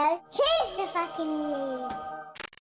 No, here's the fucking news.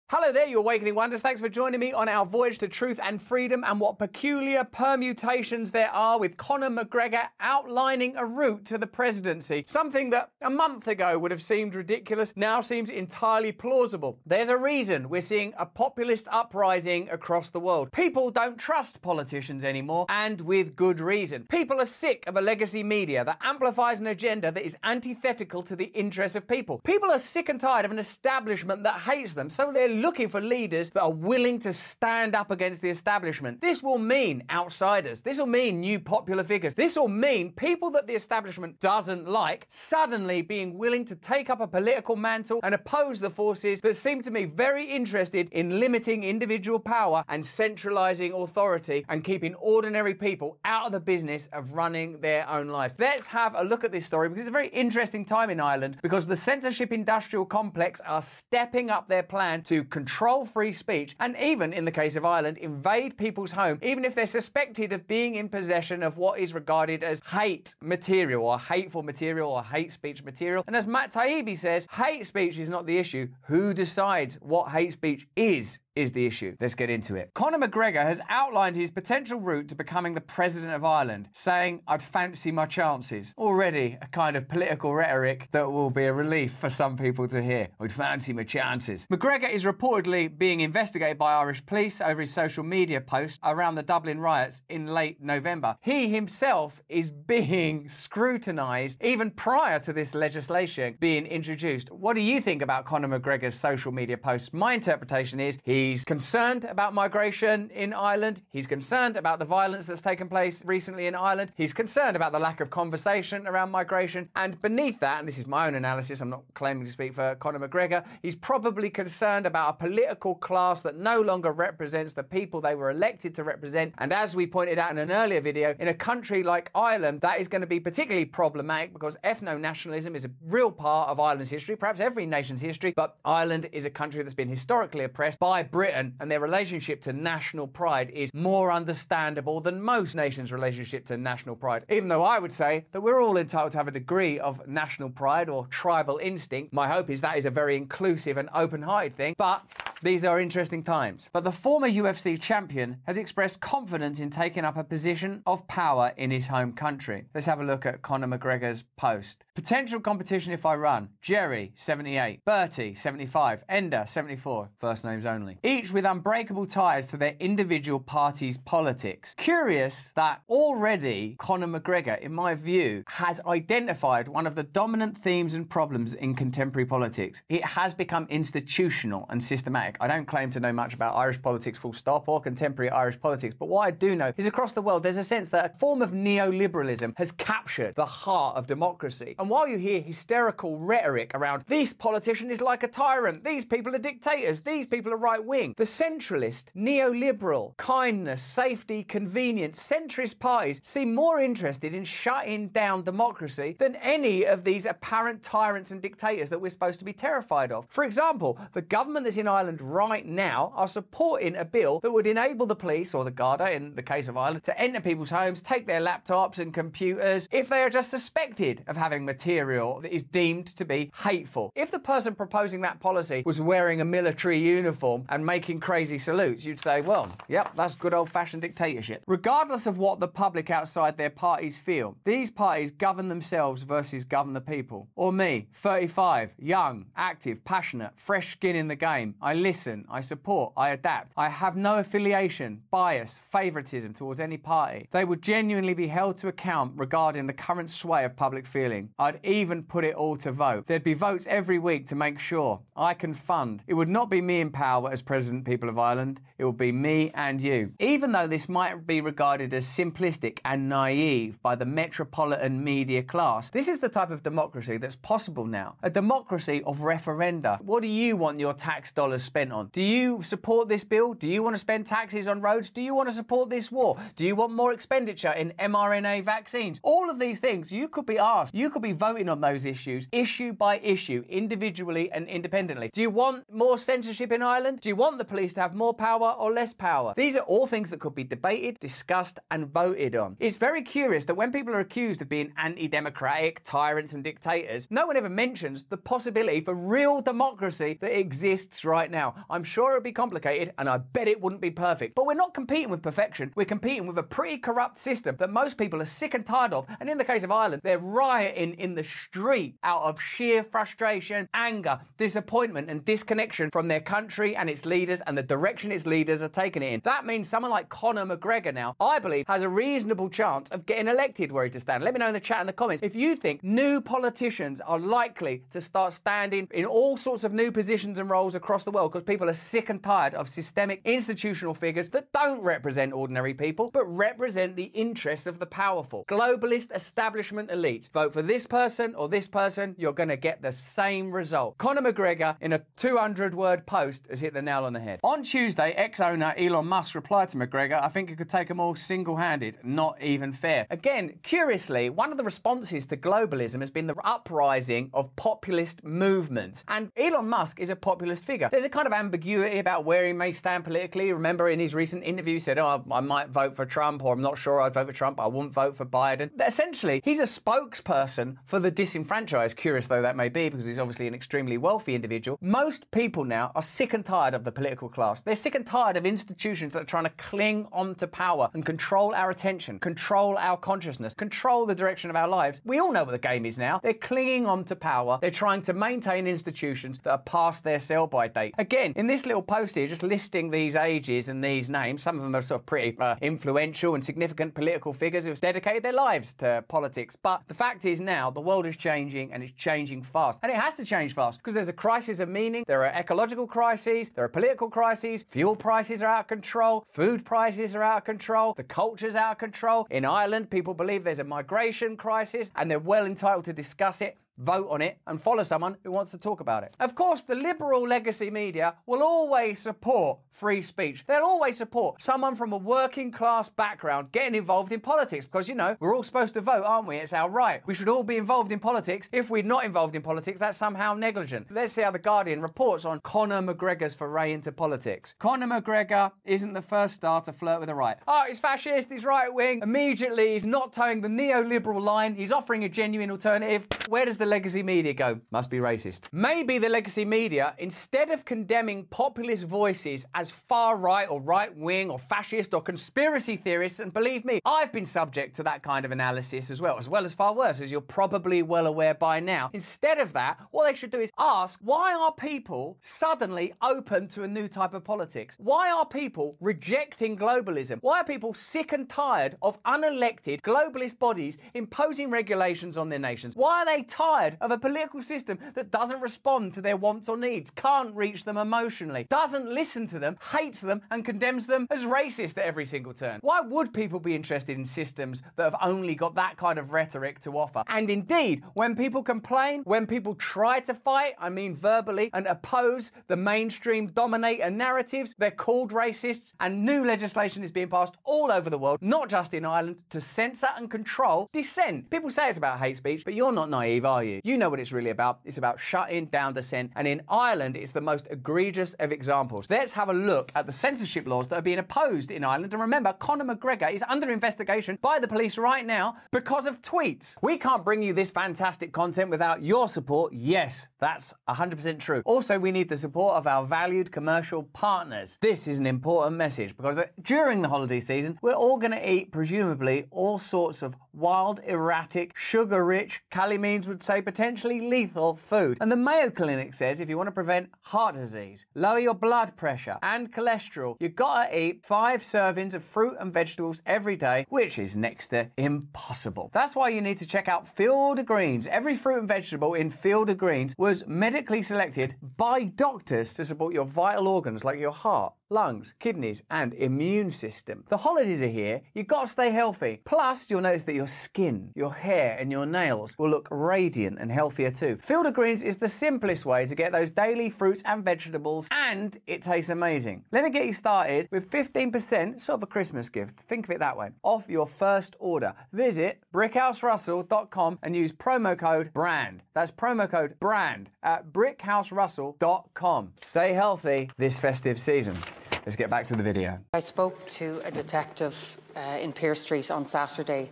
Hello there, you awakening wonders. Thanks for joining me on our voyage to truth and freedom and what peculiar permutations there are with Conor McGregor outlining a route to the presidency. Something that a month ago would have seemed ridiculous now seems entirely plausible. There's a reason we're seeing a populist uprising across the world. People don't trust politicians anymore, and with good reason. People are sick of a legacy media that amplifies an agenda that is antithetical to the interests of people. People are sick and tired of an establishment that hates them, so they're looking for leaders that are willing to stand up against the establishment. This will mean outsiders. This will mean new popular figures. This will mean people that the establishment doesn't like suddenly being willing to take up a political mantle and oppose the forces that seem to me very interested in limiting individual power and centralizing authority and keeping ordinary people out of the business of running their own lives. Let's have a look at this story because it's a very interesting time in Ireland because the censorship industrial complex are stepping up their plan to control free speech, and even in the case of Ireland, invade people's home, even if they're suspected of being in possession of what is regarded as hate material or hateful material or hate speech material. And as Matt Taibbi says, hate speech is not the issue. Who decides what hate speech is? Is the issue. Let's get into it. Conor McGregor has outlined his potential route to becoming the president of Ireland, saying, I'd fancy my chances. Already a kind of political rhetoric that will be a relief for some people to hear. I'd fancy my chances. McGregor is reportedly being investigated by Irish police over his social media posts around the Dublin riots in late November. He himself is being scrutinised even prior to this legislation being introduced. What do you think about Conor McGregor's social media posts? My interpretation is he He's concerned about migration in Ireland. He's concerned about the violence that's taken place recently in Ireland. He's concerned about the lack of conversation around migration. And beneath that, and this is my own analysis, I'm not claiming to speak for Conor McGregor, he's probably concerned about a political class that no longer represents the people they were elected to represent. And as we pointed out in an earlier video, in a country like Ireland, that is going to be particularly problematic because ethno nationalism is a real part of Ireland's history, perhaps every nation's history. But Ireland is a country that's been historically oppressed by Britain and their relationship to national pride is more understandable than most nations' relationship to national pride. Even though I would say that we're all entitled to have a degree of national pride or tribal instinct, my hope is that is a very inclusive and open hearted thing. But these are interesting times. But the former UFC champion has expressed confidence in taking up a position of power in his home country. Let's have a look at Conor McGregor's post. Potential competition if I run. Gerry, 78. Bertie, 75. Enda, 74. First names only each with unbreakable ties to their individual party's politics. Curious that already Conor McGregor, in my view, has identified one of the dominant themes and problems in contemporary politics. It has become institutional and systematic. I don't claim to know much about Irish politics, full stop, or contemporary Irish politics, but what I do know is across the world there's a sense that a form of neoliberalism has captured the heart of democracy. And while you hear hysterical rhetoric around this politician is like a tyrant, these people are dictators, these people are right wing. The centralist, neoliberal, kindness, safety, convenience, centrist parties seem more interested in shutting down democracy than any of these apparent tyrants and dictators that we're supposed to be terrified of. For example, the government that's in Ireland right now are supporting a bill that would enable the police, or the Garda in the case of Ireland, to enter people's homes, take their laptops and computers if they are just suspected of having material that is deemed to be hateful. If the person proposing that policy was wearing a military uniform and making crazy salutes, you'd say, well, yep, that's good old fashioned dictatorship. Regardless of what the public outside their parties feel, these parties govern themselves versus govern the people. Or me, 35, young, active, passionate, fresh skin in the game. I listen, I support, I adapt. I have no affiliation, bias, favoritism towards any party. They would genuinely be held to account regarding the current sway of public feeling. I'd even put it all to vote. There'd be votes every week to make sure I can fund. It would not be me in power as President People of Ireland, it would be me and you. Even though this might be regarded as simplistic and naive by the metropolitan media class, this is the type of democracy that's possible now. A democracy of referenda. What do you want your tax dollars spent on? Do you support this bill? Do you want to spend taxes on roads? Do you want to support this war? Do you want more expenditure in mRNA vaccines? All of these things you could be asked. You could be voting on those issues issue by issue, individually and independently. Do you want more censorship in Ireland? Do you want the police to have more power or less power? These are all things that could be debated, discussed, and voted on. It's very curious that when people are accused of being anti democratic, tyrants, and dictators, no one ever mentions the possibility for real democracy that exists right now. I'm sure it would be complicated, and I bet it wouldn't be perfect. But we're not competing with perfection, we're competing with a pretty corrupt system that most people are sick and tired of. And in the case of Ireland, they're rioting in the street out of sheer frustration, anger, disappointment, and disconnection from their country and its leaders and the direction its leaders are taking it in. That means someone like Conor McGregor now, I believe, has a reasonable chance of getting elected where he to stand. Let me know in the chat in the comments if you think new politicians are likely to start standing in all sorts of new positions and roles across the world because people are sick and tired of systemic institutional figures that don't represent ordinary people but represent the interests of the powerful. Globalist establishment elites. Vote for this person or this person, you're going to get the same result. Conor McGregor, in a 200 word post, has hit the nail on the head. On Tuesday, ex owner Elon Musk replied to McGregor, I think it could take them all single handed, not even fair. Again, curiously, one of the responses to globalism has been the uprising of populist movements. And Elon Musk is a populist figure. There's a kind of ambiguity about where he may stand politically. Remember, in his recent interview, he said, Oh, I might vote for Trump, or I'm not sure I'd vote for Trump, I wouldn't vote for Biden. Essentially, he's a spokesperson for the disenfranchised, curious though that may be, because he's obviously an extremely wealthy individual. Most people now are sick and tired of the political class. They're sick and tired of institutions that are trying to cling onto power and control our attention, control our consciousness, control the direction of our lives. We all know what the game is now. They're clinging onto power. They're trying to maintain institutions that are past their sell by date. Again, in this little post here, just listing these ages and these names, some of them are sort of pretty uh, influential and significant political figures who have dedicated their lives to politics. But the fact is now the world is changing and it's changing fast. And it has to change fast because there's a crisis of meaning, there are ecological crises, there are political crises, fuel prices are out of control, food prices are out of control, the culture's out of control. In Ireland, people believe there's a migration crisis and they're well entitled to discuss it vote on it, and follow someone who wants to talk about it. Of course, the liberal legacy media will always support free speech. They'll always support someone from a working class background getting involved in politics because, you know, we're all supposed to vote, aren't we? It's our right. We should all be involved in politics. If we're not involved in politics, that's somehow negligent. Let's see how The Guardian reports on Conor McGregor's foray into politics. Conor McGregor isn't the first star to flirt with the right. Oh, he's fascist, he's right wing. Immediately, he's not toeing the neoliberal line. He's offering a genuine alternative. Where does the legacy media go? Must be racist. Maybe the legacy media, instead of condemning populist voices as far right or right wing or fascist or conspiracy theorists, and believe me, I've been subject to that kind of analysis as well, as well as far worse, as you're probably well aware by now. Instead of that, what they should do is ask why are people suddenly open to a new type of politics? Why are people rejecting globalism? Why are people sick and tired of unelected globalist bodies imposing regulations on their nations? Why are they tired of a political system that doesn't respond to their wants or needs, can't reach them emotionally, doesn't listen to them, hates them, and condemns them as racist at every single turn? Why would people be interested in systems that have only got that kind of rhetoric to offer? And indeed, when people complain, when people try to fight, I mean verbally, and oppose the mainstream dominator narratives, they're called racists, and new legislation is being passed all over the world, not just in Ireland, to censor and control dissent. People say it's about hate speech, but you're not naive, are you? You know what it's really about. It's about shutting down dissent, and in Ireland, it's the most egregious of examples. Let's have a look at the censorship laws that are being opposed in Ireland. And remember, Conor McGregor is under investigation by the police right now because of tweets. We can't bring you this fantastic content without your support. Yes, that's 100% true. Also, we need the support of our valued commercial partners. This is an important message because uh, during the holiday season, we're all going to eat, presumably, all sorts of wild, erratic, sugar rich, Calley Means would say a potentially lethal food. And the Mayo Clinic says if you want to prevent heart disease, lower your blood pressure, and cholesterol, you've gotta eat five servings of fruit and vegetables every day, which is next to impossible. That's why you need to check out Field of Greens. Every fruit and vegetable in Field of Greens was medically selected by doctors to support your vital organs like your heart lungs, kidneys, and immune system. The holidays are here, you've got to stay healthy. Plus, you'll notice that your skin, your hair, and your nails will look radiant and healthier too. Field of Greens is the simplest way to get those daily fruits and vegetables, and it tastes amazing. Let me get you started with 15%, sort of a Christmas gift, think of it that way, off your first order. Visit brickhouserussell.com and use promo code BRAND. That's promo code BRAND at brickhouserussell.com. Stay healthy this festive season. Let's get back to the video. I spoke to a detective uh, in Pearse Street on Saturday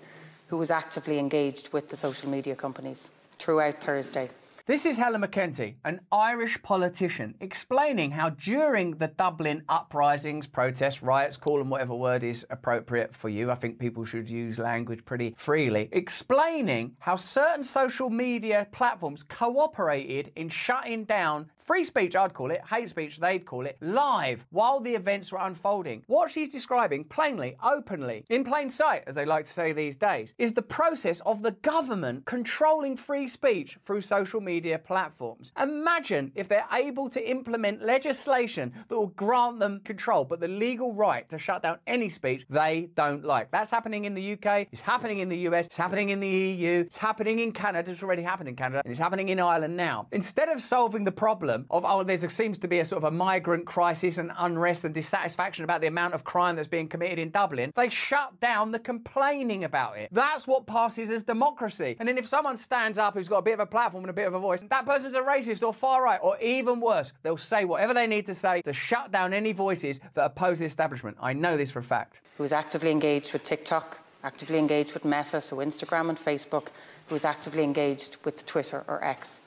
who was actively engaged with the social media companies throughout Thursday. This is Helen McEntee, an Irish politician, explaining how during the Dublin uprisings, protests, riots, call them whatever word is appropriate for you. I think people should use language pretty freely. Explaining how certain social media platforms cooperated in shutting down free speech, I'd call it, hate speech, they'd call it, live while the events were unfolding. What she's describing plainly, openly, in plain sight, as they like to say these days, is the process of the government controlling free speech through social media platforms. Imagine if they're able to implement legislation that will grant them control, but the legal right to shut down any speech they don't like. That's happening in the UK, it's happening in the US, it's happening in the EU, it's happening in Canada, it's already happened in Canada, and it's happening in Ireland now. Instead of solving the problem, of, oh, there seems to be a sort of a migrant crisis and unrest and dissatisfaction about the amount of crime that's being committed in Dublin, they shut down the complaining about it. That's what passes as democracy. And then if someone stands up who's got a bit of a platform and a bit of a voice, that person's a racist or far right, or even worse, they'll say whatever they need to say to shut down any voices that oppose the establishment. I know this for a fact. Who was actively engaged with TikTok, actively engaged with Meta, so Instagram and Facebook, who was actively engaged with Twitter or X.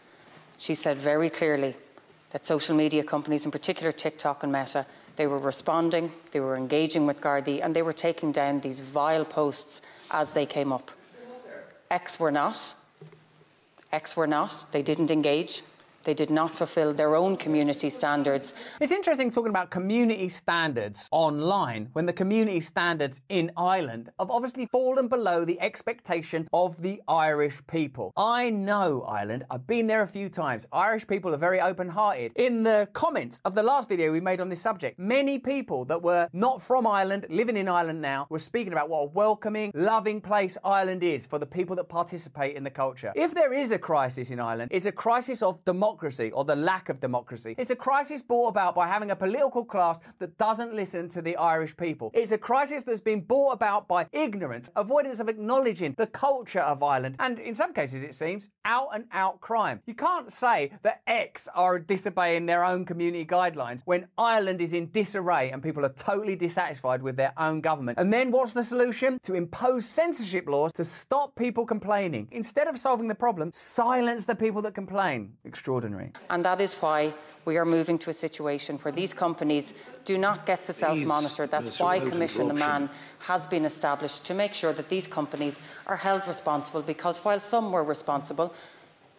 She said very clearly that social media companies, in particular TikTok and Meta, they were responding, they were engaging with Gardaí, and they were taking down these vile posts as they came up. X were not. X were not. They didn't engage. They did not fulfill their own community standards. It's interesting talking about community standards online when the community standards in Ireland have obviously fallen below the expectation of the Irish people. I know Ireland, I've been there a few times. Irish people are very open hearted. In the comments of the last video we made on this subject, many people that were not from Ireland, living in Ireland now, were speaking about what a welcoming, loving place Ireland is for the people that participate in the culture. If there is a crisis in Ireland, it's a crisis of democracy democracy or the lack of democracy. It's a crisis brought about by having a political class that doesn't listen to the Irish people. It's a crisis that's been brought about by ignorance, avoidance of acknowledging the culture of Ireland, and in some cases, it seems, out and out crime. You can't say that X are disobeying their own community guidelines when Ireland is in disarray and people are totally dissatisfied with their own government. And then what's the solution? To impose censorship laws to stop people complaining. Instead of solving the problem, silence the people that complain. Extraordinary extraordinary. And that is why we are moving to a situation where these companies do not get to self monitor. That's why Commission Man has been established to make sure that these companies are held responsible because while some were responsible,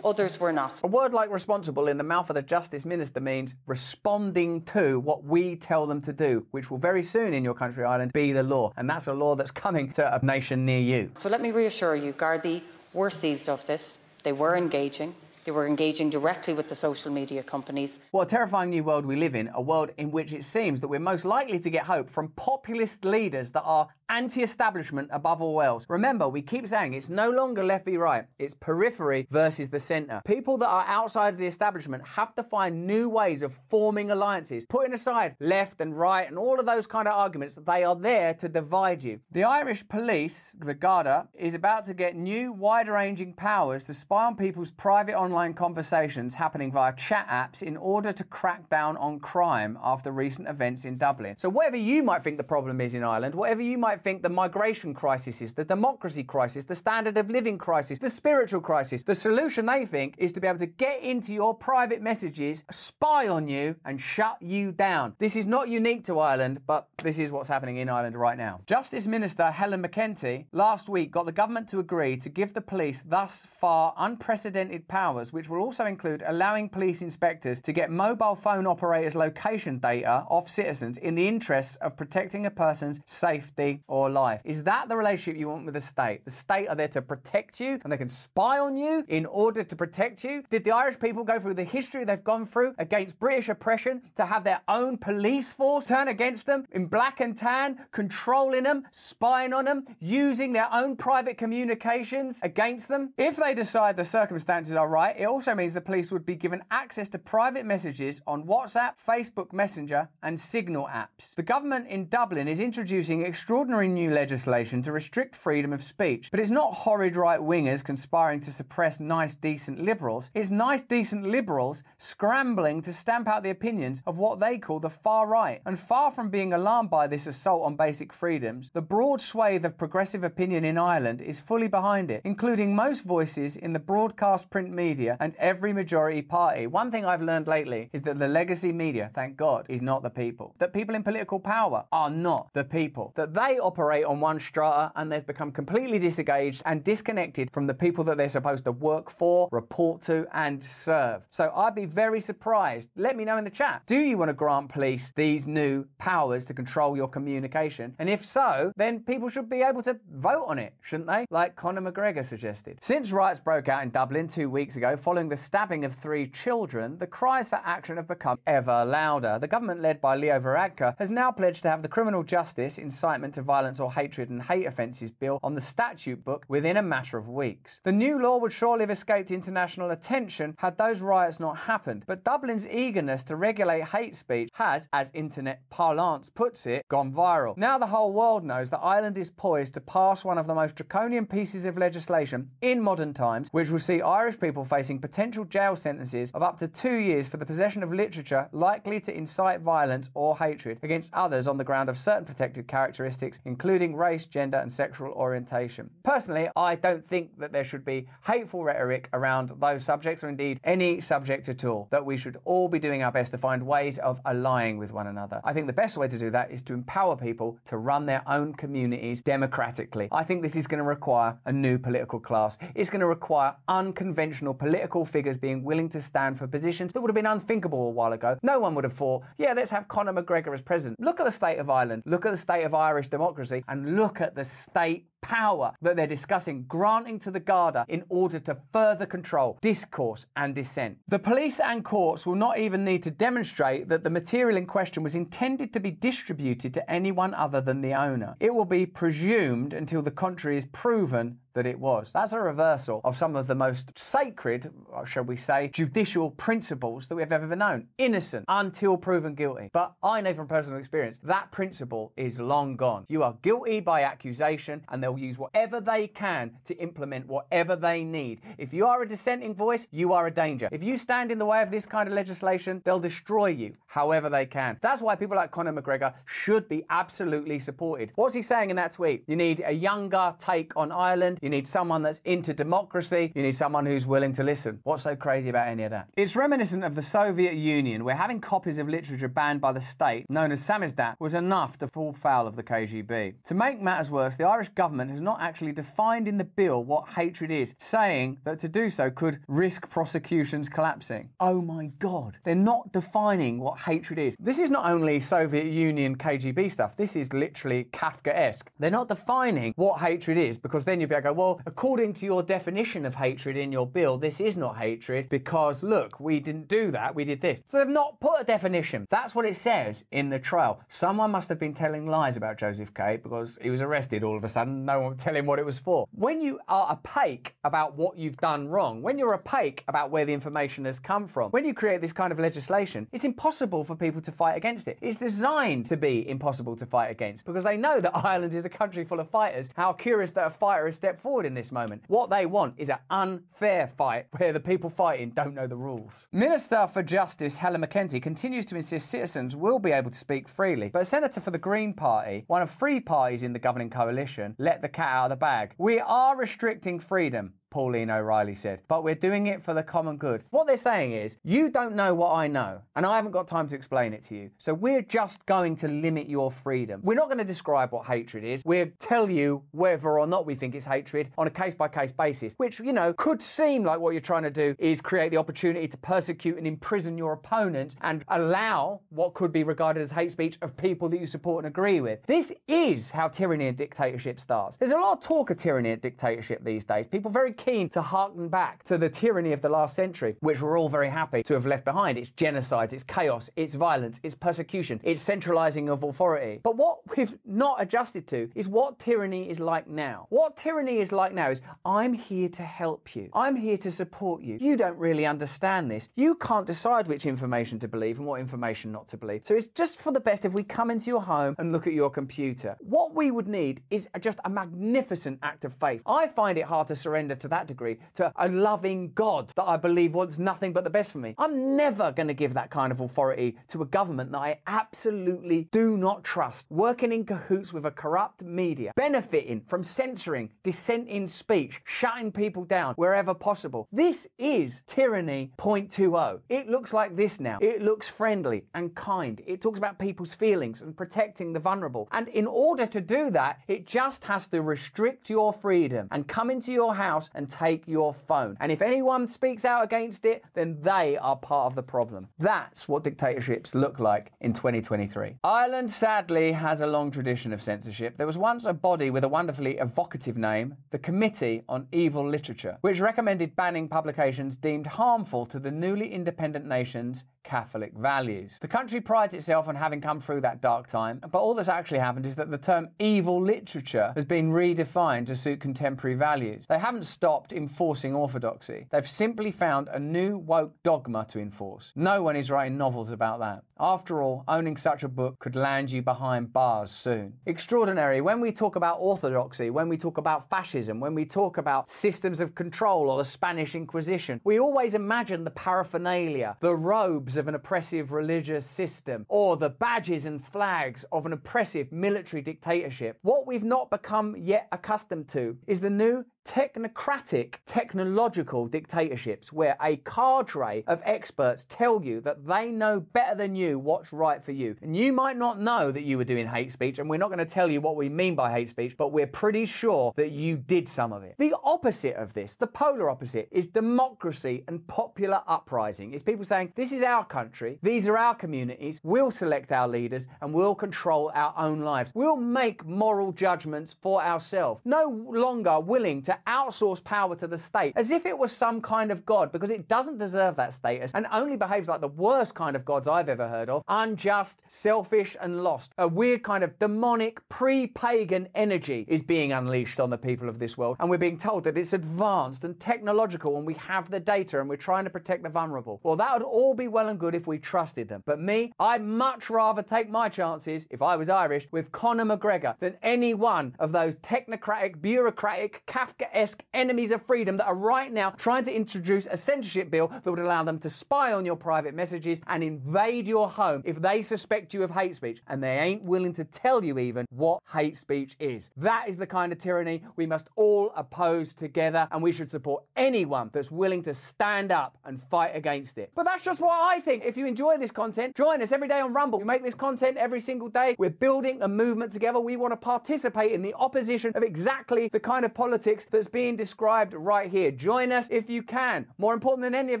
others were not. A word like responsible in the mouth of the Justice Minister means responding to what we tell them to do, which will very soon in your country, Ireland, be the law. And that's a law that's coming to a nation near you. So let me reassure you, Gardaí were seized of this. They were engaging. They were engaging directly with the social media companies. What a terrifying new world we live in, a world in which it seems that we're most likely to get hope from populist leaders that are anti establishment above all else. Remember, we keep saying it's no longer left v right, it's periphery versus the centre. People that are outside of the establishment have to find new ways of forming alliances, putting aside left and right and all of those kind of arguments. They are there to divide you. The Irish police, the Garda, is about to get new, wide ranging powers to spy on people's private online conversations happening via chat apps in order to crack down on crime after recent events in Dublin. So, whatever you might think the problem is in Ireland, whatever you might might think the migration crisis is, the democracy crisis, the standard of living crisis, the spiritual crisis. The solution they think is to be able to get into your private messages, spy on you, and shut you down. This is not unique to Ireland, but this is what's happening in Ireland right now. Justice Minister Helen McEntee last week got the government to agree to give the police thus far unprecedented powers, which will also include allowing police inspectors to get mobile phone operators' location data off citizens in the interests of protecting a person's safety or life. Is that the relationship you want with the state? The state are there to protect you and they can spy on you in order to protect you? Did the Irish people go through the history they've gone through against British oppression to have their own police force turn against them in black and tan, controlling them, spying on them, using their own private communications against them? If they decide the circumstances are right, it also means the police would be given access to private messages on WhatsApp, Facebook Messenger, and Signal apps. The government in Dublin is introducing extraordinary new legislation to restrict freedom of speech, but it's not horrid right wingers conspiring to suppress nice, decent liberals. It's nice, decent liberals scrambling to stamp out the opinions of what they call the far right. And far from being alarmed by this assault on basic freedoms, the broad swathe of progressive opinion in Ireland is fully behind it, including most voices in the broadcast print media and every majority party. One thing I've learned lately is that the legacy media, thank God, is not the people. That people in political power are not the people. That they operate on one strata and they've become completely disengaged and disconnected from the people that they're supposed to work for, report to, and serve. So I'd be very surprised. Let me know in the chat. Do you want to grant police these new powers to control your communication? And if so, then people should be able to vote on it, shouldn't they? Like Conor McGregor suggested. Since riots broke out in Dublin two weeks ago following the stabbing of three children, the cries for action have become ever louder. The government led by Leo Varadkar has now pledged to have the criminal justice, incitement to violence or hatred and hate offences bill on the statute book within a matter of weeks. The new law would surely have escaped international attention had those riots not happened, but Dublin's eagerness to regulate hate speech has, as internet parlance puts it, gone viral. Now the whole world knows that Ireland is poised to pass one of the most draconian pieces of legislation in modern times, which will see Irish people facing potential jail sentences of up to two years for the possession of literature likely to incite violence or hatred against others on the ground of certain protected characteristics, including race, gender, and sexual orientation. Personally, I don't think that there should be hateful rhetoric around those subjects, or indeed any subject at all, that we should all be doing our best to find ways of allying with one another. I think the best way to do that is to empower people to run their own communities democratically. I think this is going to require a new political class. It's going to require unconventional political figures being willing to stand for positions that would have been unthinkable a while ago. No one would have thought, yeah, let's have Conor McGregor as president. Look at the state of Ireland, look at the state of Irish democracy, and look at the state power that they're discussing granting to the Garda in order to further control discourse and dissent. The police and courts will not even need to demonstrate that the material in question was intended to be distributed to anyone other than the owner. It will be presumed until the contrary is proven that it was. That's a reversal of some of the most sacred, shall we say, judicial principles that we have ever known. Innocent until proven guilty. But I know from personal experience that principle is long gone. You are guilty by accusation, and they'll use whatever they can to implement whatever they need. If you are a dissenting voice, you are a danger. If you stand in the way of this kind of legislation, they'll destroy you however they can. That's why people like Conor McGregor should be absolutely supported. What's he saying in that tweet? You need a younger take on Ireland. You need someone that's into democracy. You need someone who's willing to listen. What's so crazy about any of that? It's reminiscent of the Soviet Union, where having copies of literature banned by the state, known as samizdat, was enough to fall foul of the KGB. To make matters worse, the Irish government has not actually defined in the bill what hatred is, saying that to do so could risk prosecutions collapsing. Oh my God. They're not defining what hatred is. This is not only Soviet Union KGB stuff, this is literally Kafka esque. They're not defining what hatred is because then you'd be like, well, according to your definition of hatred in your bill, this is not hatred because look, we didn't do that, we did this. So they've not put a definition. That's what it says in the trial. Someone must have been telling lies about Joseph K because he was arrested all of a sudden no one tell him what it was for. When you are opaque about what you've done wrong, when you're opaque about where the information has come from, when you create this kind of legislation, it's impossible for people to fight against it. It's designed to be impossible to fight against because they know that Ireland is a country full of fighters. How curious that a fighter has stepped forward in this moment. What they want is an unfair fight where the people fighting don't know the rules. Minister for Justice Helen McEntee continues to insist citizens will be able to speak freely, but a senator for the Green Party, one of three parties in the governing coalition, let the cat out of the bag. We are restricting freedom. Pauline O'Reilly said, but we're doing it for the common good. What they're saying is, you don't know what I know, and I haven't got time to explain it to you. So we're just going to limit your freedom. We're not going to describe what hatred is. We'll tell you whether or not we think it's hatred on a case by case basis, which, you know, could seem like what you're trying to do is create the opportunity to persecute and imprison your opponent and allow what could be regarded as hate speech of people that you support and agree with. This is how tyranny and dictatorship starts. There's a lot of talk of tyranny and dictatorship these days. People very keen to harken back to the tyranny of the last century, which we're all very happy to have left behind. It's genocide, it's chaos, it's violence, it's persecution, it's centralizing of authority. But what we've not adjusted to is what tyranny is like now. What tyranny is like now is I'm here to help you, I'm here to support you. You don't really understand this. You can't decide which information to believe and what information not to believe. So it's just for the best if we come into your home and look at your computer. What we would need is just a magnificent act of faith. I find it hard to surrender to that degree to a loving God that I believe wants nothing but the best for me. I'm never going to give that kind of authority to a government that I absolutely do not trust, working in cahoots with a corrupt media, benefiting from censoring dissent in speech, shutting people down wherever possible. This is tyranny 0.20. It looks like this now. It looks friendly and kind. It talks about people's feelings and protecting the vulnerable. And in order to do that, it just has to restrict your freedom and come into your house and take your phone. And if anyone speaks out against it, then they are part of the problem. That's what dictatorships look like in 2023. Ireland sadly has a long tradition of censorship. There was once a body with a wonderfully evocative name, the Committee on Evil Literature, which recommended banning publications deemed harmful to the newly independent nation's Catholic values. The country prides itself on having come through that dark time, but all that's actually happened is that the term evil literature has been redefined to suit contemporary values. They haven't stopped enforcing orthodoxy. They've simply found a new woke dogma to enforce. No one is writing novels about that. After all, owning such a book could land you behind bars soon. Extraordinary when we talk about orthodoxy, when we talk about fascism, when we talk about systems of control or the Spanish Inquisition, we always imagine the paraphernalia, the robes of an oppressive religious system, or the badges and flags of an oppressive military dictatorship. What we've not become yet accustomed to is the new technocratic technological dictatorships where a cadre of experts tell you that they know better than you what's right for you. And you might not know that you were doing hate speech, and we're not going to tell you what we mean by hate speech, but we're pretty sure that you did some of it. The opposite of this, the polar opposite, is democracy and popular uprising. It's people saying, this is our country, these are our communities, we'll select our leaders, and we'll control our own lives. We'll make moral judgments for ourselves. No longer willing outsource power to the state as if it was some kind of god because it doesn't deserve that status and only behaves like the worst kind of gods I've ever heard of unjust, selfish, and lost. A weird kind of demonic, pre pagan energy is being unleashed on the people of this world, and we're being told that it's advanced and technological and we have the data and we're trying to protect the vulnerable. Well, that would all be well and good if we trusted them. But me, I'd much rather take my chances, if I was Irish, with Conor McGregor than any one of those technocratic, bureaucratic, Kafka esque enemies of freedom that are right now trying to introduce a censorship bill that would allow them to spy on your private messages and invade your home if they suspect you of hate speech and they ain't willing to tell you even what hate speech is. That is the kind of tyranny we must all oppose together and we should support anyone that's willing to stand up and fight against it. But that's just what I think. If you enjoy this content, join us every day on Rumble. We make this content every single day. We're building a movement together. We want to participate in the opposition of exactly the kind of politics that's being described right here. Join us if you can. More important than any of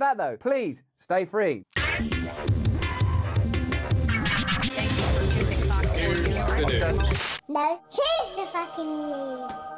that, though, please stay free. No, here's the fucking news.